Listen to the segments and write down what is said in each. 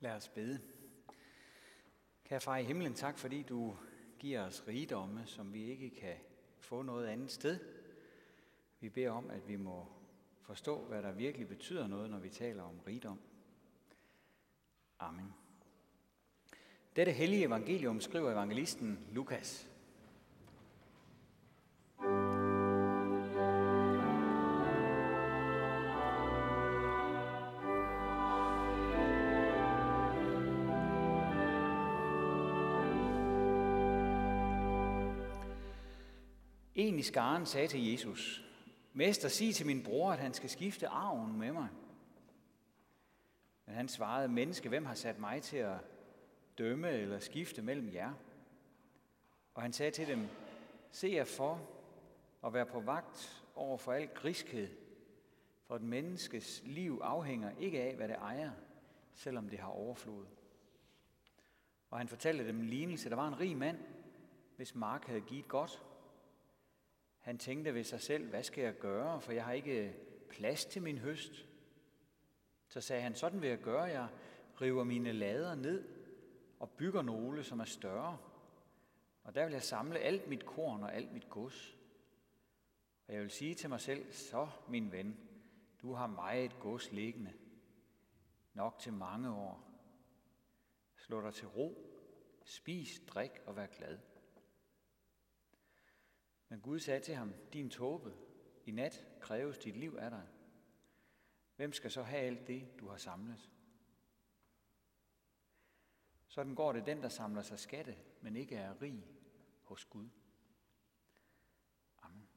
Lad os bede. Kære far i himlen, tak fordi du giver os rigdomme, som vi ikke kan få noget andet sted. Vi beder om, at vi må forstå, hvad der virkelig betyder noget, når vi taler om rigdom. Amen. Dette hellige evangelium skriver evangelisten Lukas. En i skaren sagde til Jesus, Mester, sig til min bror, at han skal skifte arven med mig. Men han svarede, menneske, hvem har sat mig til at dømme eller skifte mellem jer? Og han sagde til dem, se jer for og vær på vagt over for al griskhed, for et menneskes liv afhænger ikke af, hvad det ejer, selvom det har overflod. Og han fortalte dem en lignelse. Der var en rig mand, hvis mark havde givet godt, han tænkte ved sig selv, hvad skal jeg gøre, for jeg har ikke plads til min høst. Så sagde han, sådan vil jeg gøre, jeg river mine lader ned og bygger nogle, som er større. Og der vil jeg samle alt mit korn og alt mit gods. Og jeg vil sige til mig selv, så min ven, du har meget gods liggende. Nok til mange år. Slå dig til ro, spis, drik og vær glad. Men Gud sagde til ham, din tåbe, i nat kræves dit liv af dig. Hvem skal så have alt det, du har samlet? Sådan går det den, der samler sig skatte, men ikke er rig hos Gud. Amen.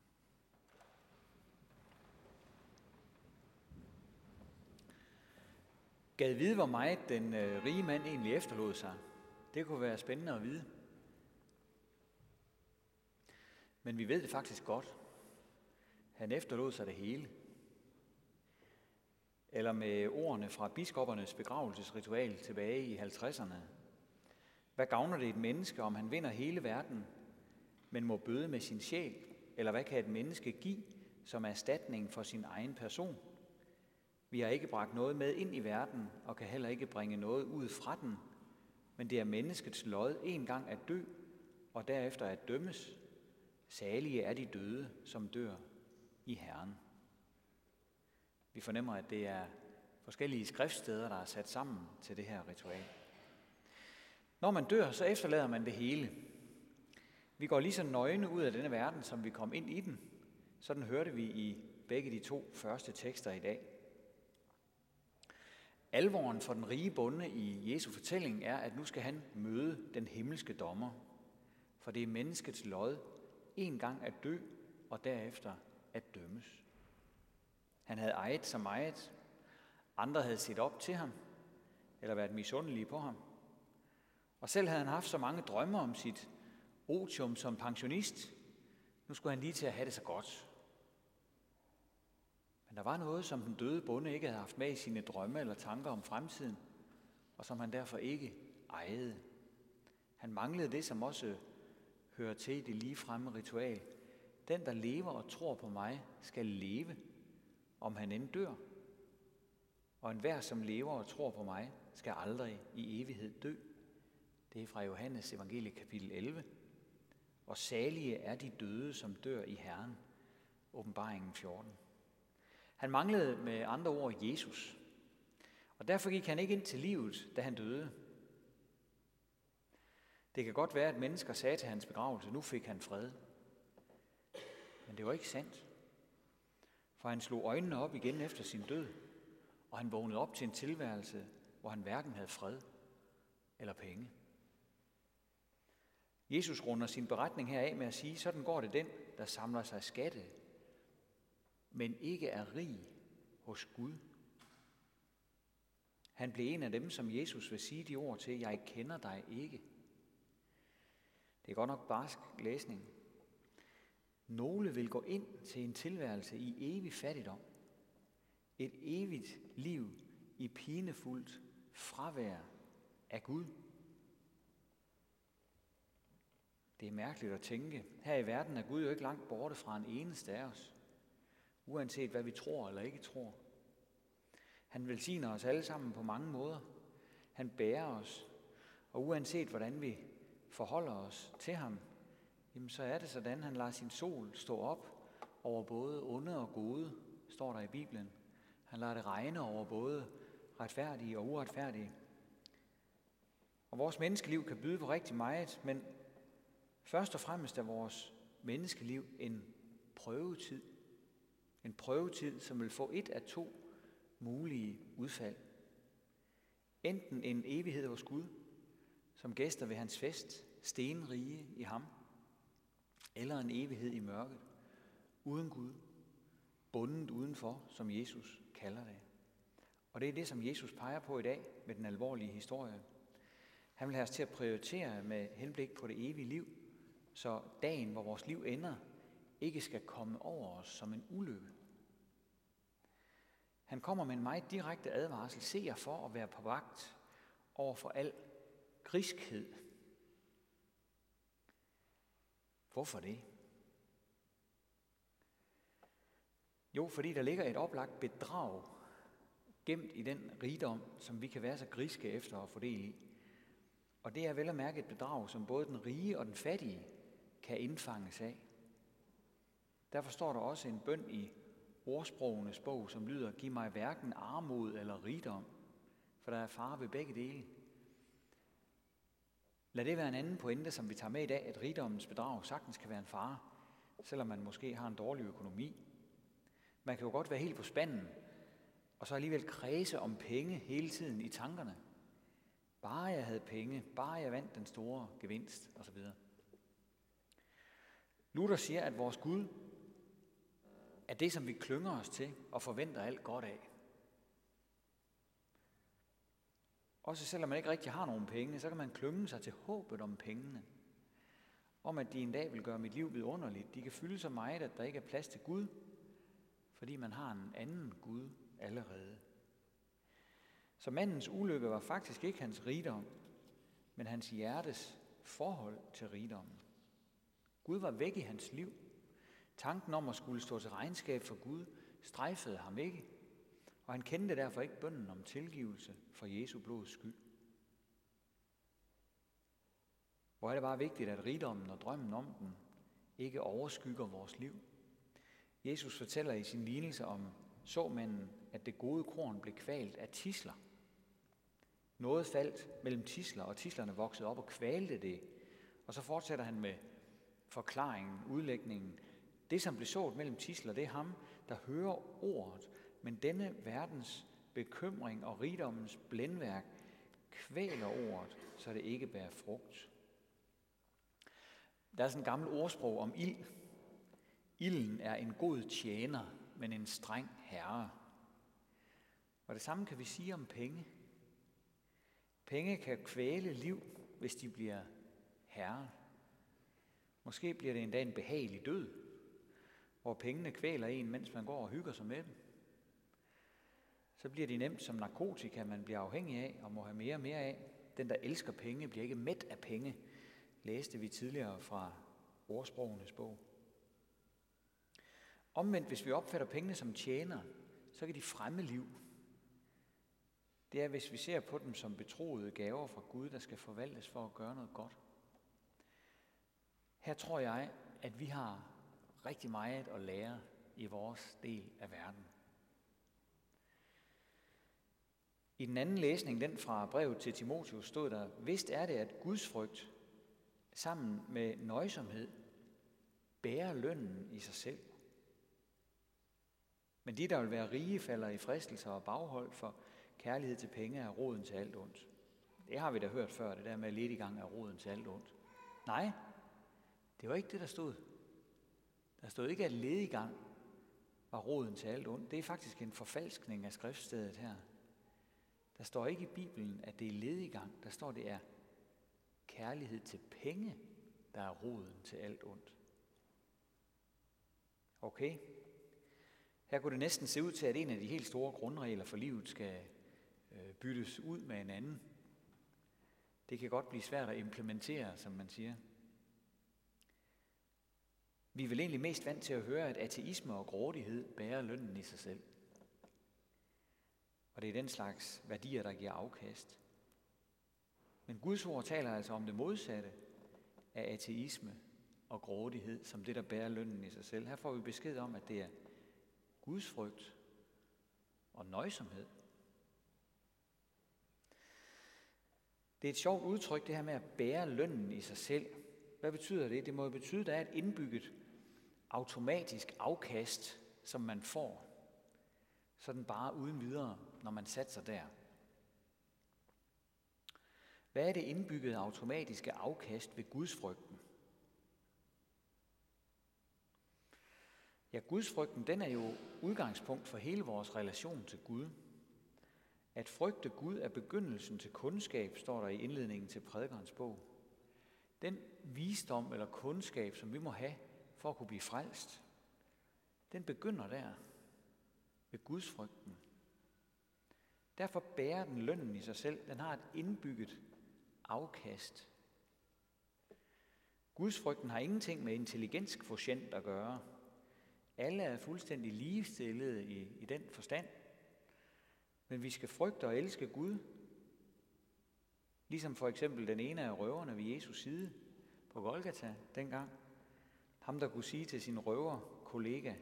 Gad vide, hvor meget den øh, rige mand egentlig efterlod sig. Det kunne være spændende at vide. Men vi ved det faktisk godt. Han efterlod sig det hele. Eller med ordene fra biskoppernes begravelsesritual tilbage i 50'erne. Hvad gavner det et menneske, om han vinder hele verden, men må bøde med sin sjæl? Eller hvad kan et menneske give som erstatning for sin egen person? Vi har ikke bragt noget med ind i verden, og kan heller ikke bringe noget ud fra den, men det er menneskets lod en gang at dø, og derefter at dømmes, Salige er de døde, som dør i Herren. Vi fornemmer, at det er forskellige skriftsteder, der er sat sammen til det her ritual. Når man dør, så efterlader man det hele. Vi går lige så nøgne ud af denne verden, som vi kom ind i den. Sådan hørte vi i begge de to første tekster i dag. Alvoren for den rige bonde i Jesu fortælling er, at nu skal han møde den himmelske dommer. For det er menneskets lod en gang at dø og derefter at dømmes. Han havde ejet så meget. Andre havde set op til ham eller været misundelige på ham. Og selv havde han haft så mange drømme om sit otium som pensionist. Nu skulle han lige til at have det så godt. Men der var noget, som den døde bonde ikke havde haft med i sine drømme eller tanker om fremtiden, og som han derfor ikke ejede. Han manglede det, som også hører til i det ligefremme ritual. Den, der lever og tror på mig, skal leve, om han end dør. Og enhver, som lever og tror på mig, skal aldrig i evighed dø. Det er fra Johannes evangelie kapitel 11. Og salige er de døde, som dør i Herren. Åbenbaringen 14. Han manglede med andre ord Jesus. Og derfor gik han ikke ind til livet, da han døde. Det kan godt være, at mennesker sagde til hans begravelse, nu fik han fred. Men det var ikke sandt. For han slog øjnene op igen efter sin død, og han vågnede op til en tilværelse, hvor han hverken havde fred eller penge. Jesus runder sin beretning heraf med at sige, sådan går det den, der samler sig skatte, men ikke er rig hos Gud. Han blev en af dem, som Jesus vil sige de ord til, jeg kender dig ikke. Det er godt nok barsk læsning. Nogle vil gå ind til en tilværelse i evig fattigdom. Et evigt liv i pinefuldt fravær af Gud. Det er mærkeligt at tænke. Her i verden er Gud jo ikke langt borte fra en eneste af os. Uanset hvad vi tror eller ikke tror. Han velsigner os alle sammen på mange måder. Han bærer os. Og uanset hvordan vi forholder os til ham, jamen så er det sådan, han lader sin sol stå op over både onde og gode, står der i Bibelen. Han lader det regne over både retfærdige og uretfærdige. Og vores menneskeliv kan byde på rigtig meget, men først og fremmest er vores menneskeliv en prøvetid. En prøvetid, som vil få et af to mulige udfald. Enten en evighed hos Gud, som gæster ved hans fest, stenrige i ham, eller en evighed i mørket, uden Gud, bundet udenfor, som Jesus kalder det. Og det er det, som Jesus peger på i dag med den alvorlige historie. Han vil have os til at prioritere med henblik på det evige liv, så dagen, hvor vores liv ender, ikke skal komme over os som en ulykke. Han kommer med en meget direkte advarsel. Se jer for at være på vagt over for al griskhed. Hvorfor det? Jo, fordi der ligger et oplagt bedrag gemt i den rigdom, som vi kan være så griske efter at fordele i. Og det er vel at mærke et bedrag, som både den rige og den fattige kan indfanges af. Derfor står der også en bøn i ordsprogenes bog, som lyder, giv mig hverken armod eller rigdom, for der er far ved begge dele. Lad det være en anden pointe, som vi tager med i dag, at rigdommens bedrag sagtens kan være en fare, selvom man måske har en dårlig økonomi. Man kan jo godt være helt på spanden, og så alligevel kredse om penge hele tiden i tankerne. Bare jeg havde penge, bare jeg vandt den store gevinst osv. Luther siger, at vores Gud er det, som vi klynger os til og forventer alt godt af. Også selvom man ikke rigtig har nogen penge, så kan man klynge sig til håbet om pengene. Om at de en dag vil gøre mit liv vidunderligt. De kan fylde så meget, at der ikke er plads til Gud, fordi man har en anden Gud allerede. Så mandens ulykke var faktisk ikke hans rigdom, men hans hjertes forhold til rigdommen. Gud var væk i hans liv. Tanken om at skulle stå til regnskab for Gud strejfede ham ikke, og han kendte derfor ikke bønden om tilgivelse for Jesu blods skyld. Hvor er det bare vigtigt, at rigdommen og drømmen om den ikke overskygger vores liv. Jesus fortæller i sin lignelse om såmanden, at det gode korn blev kvalt af tisler. Noget faldt mellem tisler, og tislerne voksede op og kvalte det. Og så fortsætter han med forklaringen, udlægningen. Det, som blev sået mellem tisler, det er ham, der hører ordet, men denne verdens bekymring og rigdommens blændværk kvæler ordet, så det ikke bærer frugt. Der er sådan en gammel ordsprog om ild. Ilden er en god tjener, men en streng herre. Og det samme kan vi sige om penge. Penge kan kvæle liv, hvis de bliver herre. Måske bliver det endda en behagelig død, hvor pengene kvæler en, mens man går og hygger sig med dem. Så bliver de nemt som narkotika, man bliver afhængig af og må have mere og mere af. Den, der elsker penge, bliver ikke mæt af penge, læste vi tidligere fra ordsprogenes bog. Omvendt, hvis vi opfatter pengene som tjener, så kan de fremme liv. Det er, hvis vi ser på dem som betroede gaver fra Gud, der skal forvaltes for at gøre noget godt. Her tror jeg, at vi har rigtig meget at lære i vores del af verden. I den anden læsning, den fra brevet til Timotius, stod der, vist er det, at Guds frygt sammen med nøjsomhed bærer lønnen i sig selv. Men de, der vil være rige, falder i fristelser og baghold, for kærlighed til penge er roden til alt ondt. Det har vi da hørt før, det der med lidt i gang er roden til alt ondt. Nej, det var ikke det, der stod. Der stod ikke, at ledigang var roden til alt ondt. Det er faktisk en forfalskning af skriftstedet her. Der står ikke i Bibelen, at det er lediggang. Der står, det er kærlighed til penge, der er roden til alt ondt. Okay? Her kunne det næsten se ud til, at en af de helt store grundregler for livet skal øh, byttes ud med en anden. Det kan godt blive svært at implementere, som man siger. Vi er vel egentlig mest vant til at høre, at ateisme og grådighed bærer lønnen i sig selv. Og det er den slags værdier, der giver afkast. Men Guds ord taler altså om det modsatte af ateisme og grådighed, som det, der bærer lønnen i sig selv. Her får vi besked om, at det er Guds frygt og nøjsomhed. Det er et sjovt udtryk, det her med at bære lønnen i sig selv. Hvad betyder det? Det må jo betyde, at der er et indbygget automatisk afkast, som man får, sådan bare uden videre, når man satser der. Hvad er det indbyggede automatiske afkast ved gudsfrygten? Ja, gudsfrygten, den er jo udgangspunkt for hele vores relation til Gud. At frygte Gud er begyndelsen til kundskab, står der i indledningen til prædikernes bog. Den visdom eller kundskab, som vi må have for at kunne blive frelst, den begynder der ved gudsfrygten. Derfor bærer den lønnen i sig selv. Den har et indbygget afkast. Gudsfrygten har ingenting med intelligenskvotient at gøre. Alle er fuldstændig ligestillede i, i den forstand. Men vi skal frygte og elske Gud, ligesom for eksempel den ene af røverne ved Jesus side på Golgata dengang. Ham, der kunne sige til sin røver kollega,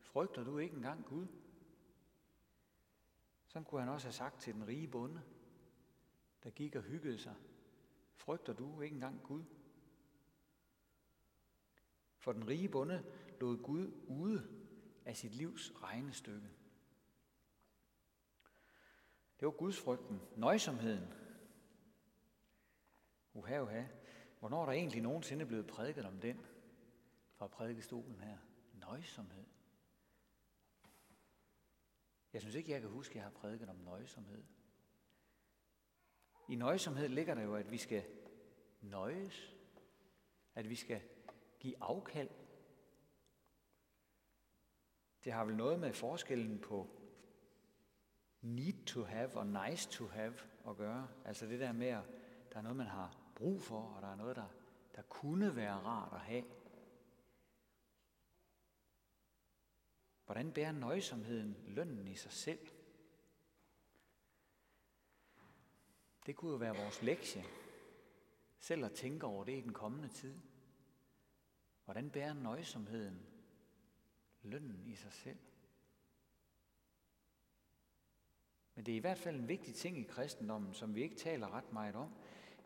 frygter du ikke engang Gud? Sådan kunne han også have sagt til den rige bonde, der gik og hyggede sig, frygter du ikke engang Gud? For den rige bonde lod Gud ude af sit livs regnestykke. Det var Guds frygten, nøjsomheden. Uha, uha. Hvornår er der egentlig nogensinde blevet prædiket om den fra prædikestolen her? Nøjsomhed. Jeg synes ikke, jeg kan huske, at jeg har prædiket om nøjsomhed. I nøjsomhed ligger der jo, at vi skal nøjes, at vi skal give afkald. Det har vel noget med forskellen på need to have og nice to have at gøre. Altså det der med, at der er noget, man har brug for, og der er noget, der, der kunne være rart at have. Hvordan bærer nøjsomheden lønnen i sig selv? Det kunne jo være vores lektie, selv at tænke over det i den kommende tid. Hvordan bærer nøjsomheden lønnen i sig selv? Men det er i hvert fald en vigtig ting i kristendommen, som vi ikke taler ret meget om.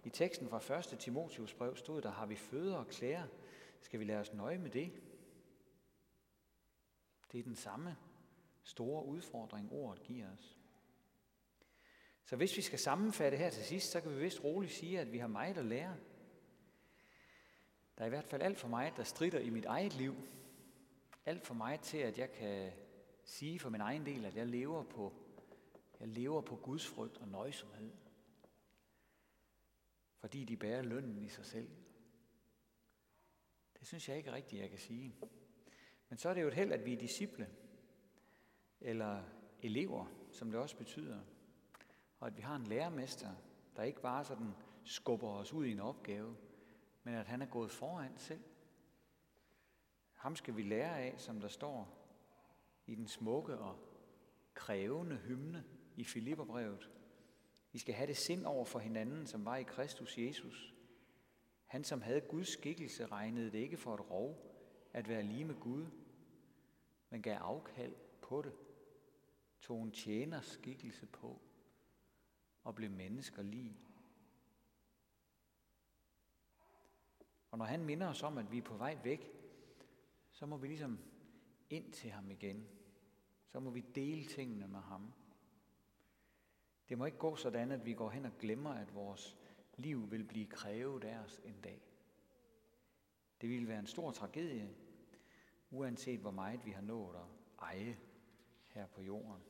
I teksten fra 1. Timotius brev stod der, har vi føde og klæder, skal vi lade os nøje med det? Det er den samme store udfordring, ordet giver os. Så hvis vi skal sammenfatte her til sidst, så kan vi vist roligt sige, at vi har meget at lære. Der er i hvert fald alt for meget, der strider i mit eget liv. Alt for meget til, at jeg kan sige for min egen del, at jeg lever på, jeg lever på Guds frygt og nøjsomhed. Fordi de bærer lønnen i sig selv. Det synes jeg ikke rigtigt, jeg kan sige. Men så er det jo et held, at vi er disciple, eller elever, som det også betyder. Og at vi har en lærermester, der ikke bare sådan skubber os ud i en opgave, men at han er gået foran selv. Ham skal vi lære af, som der står i den smukke og krævende hymne i Filipperbrevet. Vi skal have det sind over for hinanden, som var i Kristus Jesus. Han, som havde Guds skikkelse, regnede det ikke for et rov at være lige med Gud, men gav afkald på det, tog en tjeners skikkelse på og blev mennesker lige. Og når han minder os om, at vi er på vej væk, så må vi ligesom ind til ham igen. Så må vi dele tingene med ham. Det må ikke gå sådan, at vi går hen og glemmer, at vores liv vil blive krævet af os en dag. Det ville være en stor tragedie, uanset hvor meget vi har nået at eje her på jorden.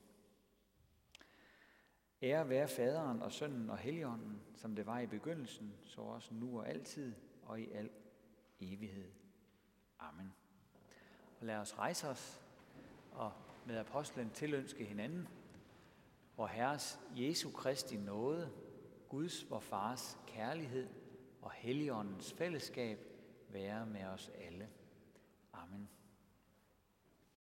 Ære være faderen og sønnen og helligånden, som det var i begyndelsen, så også nu og altid og i al evighed. Amen. Og lad os rejse os og med apostlen tilønske hinanden, hvor Herres Jesu Kristi nåde, Guds vor Fars kærlighed og Helligåndens fællesskab være med os alle.